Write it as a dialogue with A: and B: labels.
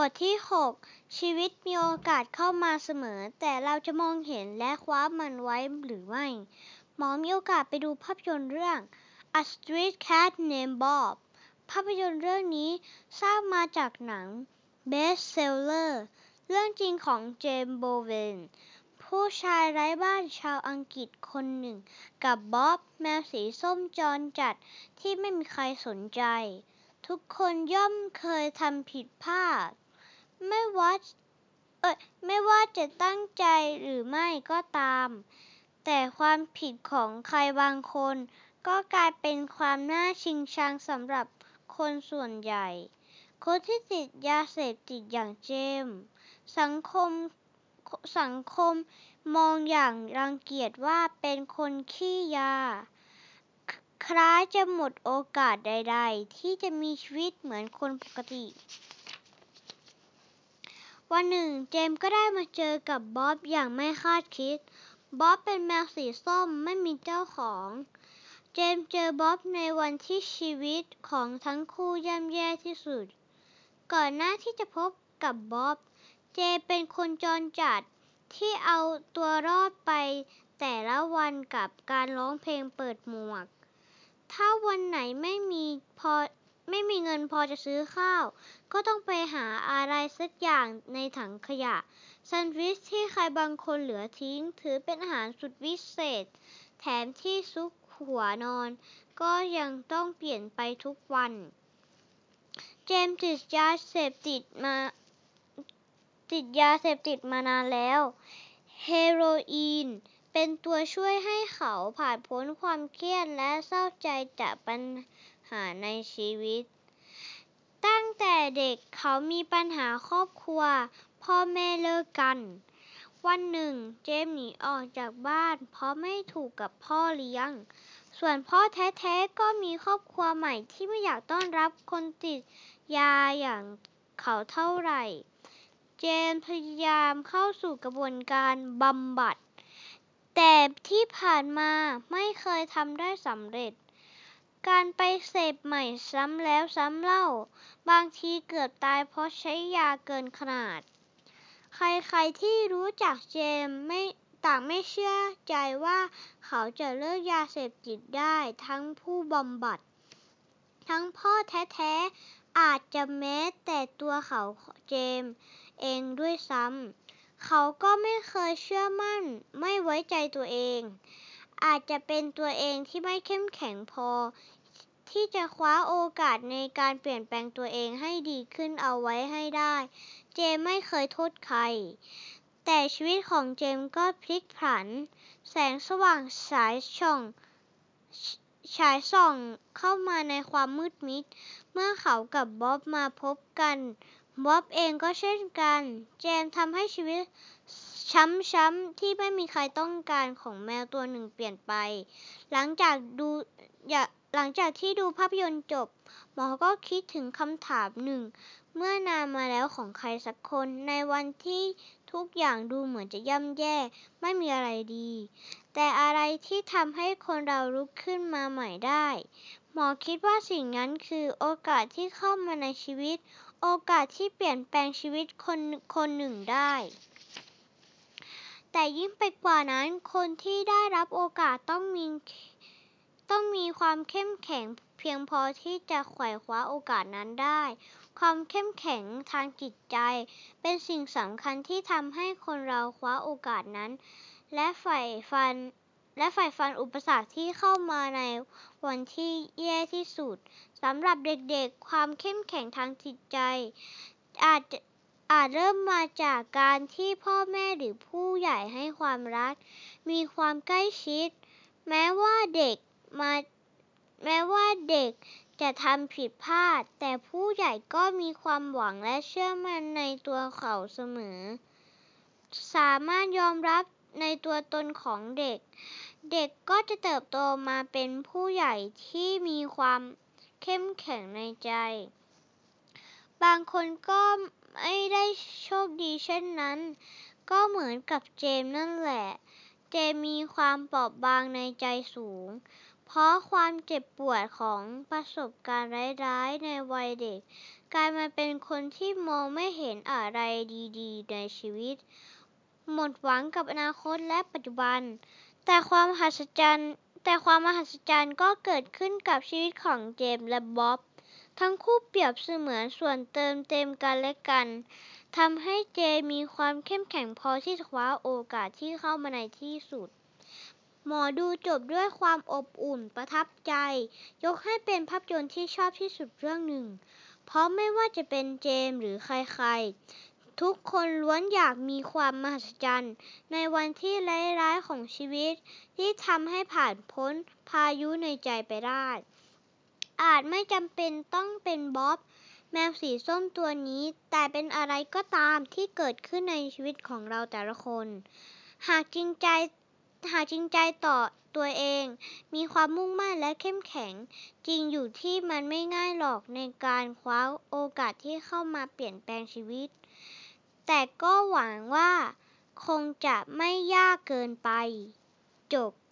A: บทที่ 6 ชีวิตมีโอกาสเข้ามาเสมอ แต่เราจะมองเห็นและคว้ามันไว้หรือไม่ หมอมีโอกาสไปดูภาพยนตร์เรื่อง A Street Cat Named Bob ภาพยนตร์เรื่องนี้สร้างมาจากหนังเบสเซลเลอร์เรื่องจริงของเจมส์โบเวนผู้ชายไร้บ้านชาวอังกฤษคนหนึ่ง กับบ๊อบแมวสีส้มจรจัดที่ไม่มีใครสนใจ ทุกคนย่อมเคยทำผิดพลาด ไม่ว่าเออไม่ว่าจะตั้งใจหรือไม่ก็ตาม แต่ความผิดของใครบางคน ก็กลายเป็นความน่าชิงชังสำหรับคนส่วนใหญ่ คนที่ติดยาเสพติดอย่างเจม สังคมสังคมมองอย่างรังเกียจว่าเป็นคนขี้ยา คล้ายจะหมดโอกาสใด ๆ ที่จะมีชีวิตเหมือนคนปกติ วันหนึ่งเจมส์ก็ได้มาเจอกับบ๊อบอย่างไม่คาดคิด บ๊อบเป็นแมวสีส้มไม่มีเจ้าของ เจมส์เจอบ๊อบในวันที่ชีวิตของทั้งคู่ย่ำแย่ที่สุด ก่อนหน้าที่จะพบกับบ๊อบ เจเป็นคนจรจัดที่เอาตัวรอดไปแต่ละวันกับการร้องเพลงเปิดหมวก ถ้าวันไหนไม่มีพอ ไม่มีเงินพอจะซื้อข้าว ก็ต้องไปหาอะไรสักอย่างในถังขยะแซนด์วิชที่ใครบางคนเหลือทิ้ง ถือเป็นอาหารสุดวิเศษ แถมที่ซุกหัวนอน ก็ยังต้องเปลี่ยนไปทุกวัน เจมส์ติดยาเสพติดมา ติดยาเสพติดมานานแล้ว เฮโรอีนเป็นตัวช่วยให้เขาผ่านพ้นความเครียดและเศร้าใจจากปัญ หาในชีวิต ตั้งแต่เด็กเขามีปัญหาครอบครัว พ่อแม่เลิกกัน วันหนึ่ง เจมส์หนีออกจากบ้าน เพราะไม่ถูกกับพ่อเลี้ยง ส่วนพ่อแท้ๆก็มีครอบครัวใหม่ที่ไม่อยากต้อนรับคนติดยาอย่างเขาเท่าไหร่ เจมส์พยายามเข้าสู่กระบวนการบำบัดแต่ที่ผ่านมาไม่เคยทำได้สำเร็จ การไปเสพใหม่ซ้ำแล้วซ้ำเล่า บางทีเกือบตายเพราะใช้ยาเกินขนาด ใครๆที่รู้จักเจมไม่ต่างไม่เชื่อใจว่าเขาจะเลิกยาเสพติดได้ทั้งผู้บำบัด ทั้งพ่อแท้ๆ อาจจะแม้แต่ตัวเขาเจมเองด้วยซ้ำเขาก็ไม่เคยเชื่อมั่นไม่ไว้ใจตัวเองอาจจะเป็นตัวเองที่ไม่เข้มแข็งพอ ที่จะคว้าโอกาสในการเปลี่ยนแปลงตัวเองให้ดีขึ้นเอาไว้ให้ได้ เจมไม่เคยโทษใคร แต่ชีวิตของเจมก็พลิกผัน แสงสว่างฉายช่องฉายส่องเข้ามาในความมืดมิด เมื่อเขากับบ๊อบมาพบกันบ๊อบเองก็เช่นกัน เจมทำให้ชีวิตช้ำๆที่ไม่มีใครต้องการของแมวตัวหนึ่งเปลี่ยนไป หลังจากดูอย่า หลังจากที่ดูภาพยนตร์จบ หมอก็คิดถึงคำถามหนึ่ง เมื่อนานมาแล้วของใครสักคน ในวันที่ทุกอย่างดูเหมือนจะย่ำแย่ ไม่มีอะไรดี แต่อะไรที่ทำให้คนเราลุกขึ้นมาใหม่ได้ หมอคิดว่าสิ่งนั้นคือโอกาสที่เข้ามาในชีวิต โอกาสที่เปลี่ยนแปลงชีวิตคนคนหนึ่งได้แต่ยิ่งไปกว่านั้น คนที่ได้รับโอกาสต้องมี ต้องมีความเข้มแข็งเพียงพอที่จะไขว่คว้าโอกาสนั้นได้ ความเข้มแข็งทางจิตใจ เป็นสิ่งสำคัญที่ทำให้คนเราคว้าโอกาสนั้น และใฝ่ฝันและใฝ่ฝันอุปสรรคที่เข้ามาในวันที่แย่ที่สุดสำหรับเด็กๆ ความเข้มแข็งทางจิตใจ อาจอาจเริ่มมาจากการที่พ่อแม่หรือผู้ใหญ่ให้ความรัก มีความใกล้ชิด แม้ว่าเด็ก มาแม้ว่าเด็กจะทำผิดพลาด แต่ผู้ใหญ่ก็มีความหวังและเชื่อมั่นในตัวเขาเสมอ สามารถยอมรับในตัวตนของเด็ก เด็กก็จะเติบโตมาเป็นผู้ใหญ่ที่มีความเข้มแข็งในใจ บางคนก็ไม่ได้โชคดีเช่นนั้น ก็เหมือนกับเจมส์นั่นแหละ เจมมีความเปราะบางในใจสูง เพราะความเจ็บปวดของประสบการณ์ร้าย ๆ ในวัยเด็ก กลายมาเป็นคนที่มองไม่เห็นอะไรดี ๆ ในชีวิต หมดหวังกับอนาคตและปัจจุบัน แต่ความมหัศจรรย์แต่ความมหัศจรรย์ก็เกิดขึ้นกับชีวิตของเจมและบ๊อบทั้งคู่เปรียบเสมือนส่วนเติมเต็มกันและกันทำให้เจมีความเข้มแข็งพอที่จะคว้าโอกาสที่เข้ามาในที่สุด หมอดูจบด้วยความอบอุ่นประทับใจ ยกให้เป็นภาพยนตร์ที่ชอบที่สุดเรื่องหนึ่ง เพราะไม่ว่าจะเป็นเจมส์หรือใครๆ ทุกคนล้วนอยากมีความมหัศจรรย์ ในวันที่ร้ายๆของชีวิต ที่ทำให้ผ่านพ้นพายุในใจไปได้ อาจไม่จำเป็นต้องเป็นบ๊อบแมวสีส้มตัวนี้ แต่เป็นอะไรก็ตามที่เกิดขึ้นในชีวิตของเราแต่ละคน หากจริงใจ หากจริงใจต่อตัวเอง มีความมุ่งมั่นและเข้มแข็ง จริงอยู่ที่มันไม่ง่ายหรอกในการคว้าโอกาสที่เข้ามาเปลี่ยนแปลงชีวิต แต่ก็หวังว่าคงจะไม่ยากเกินไป จบ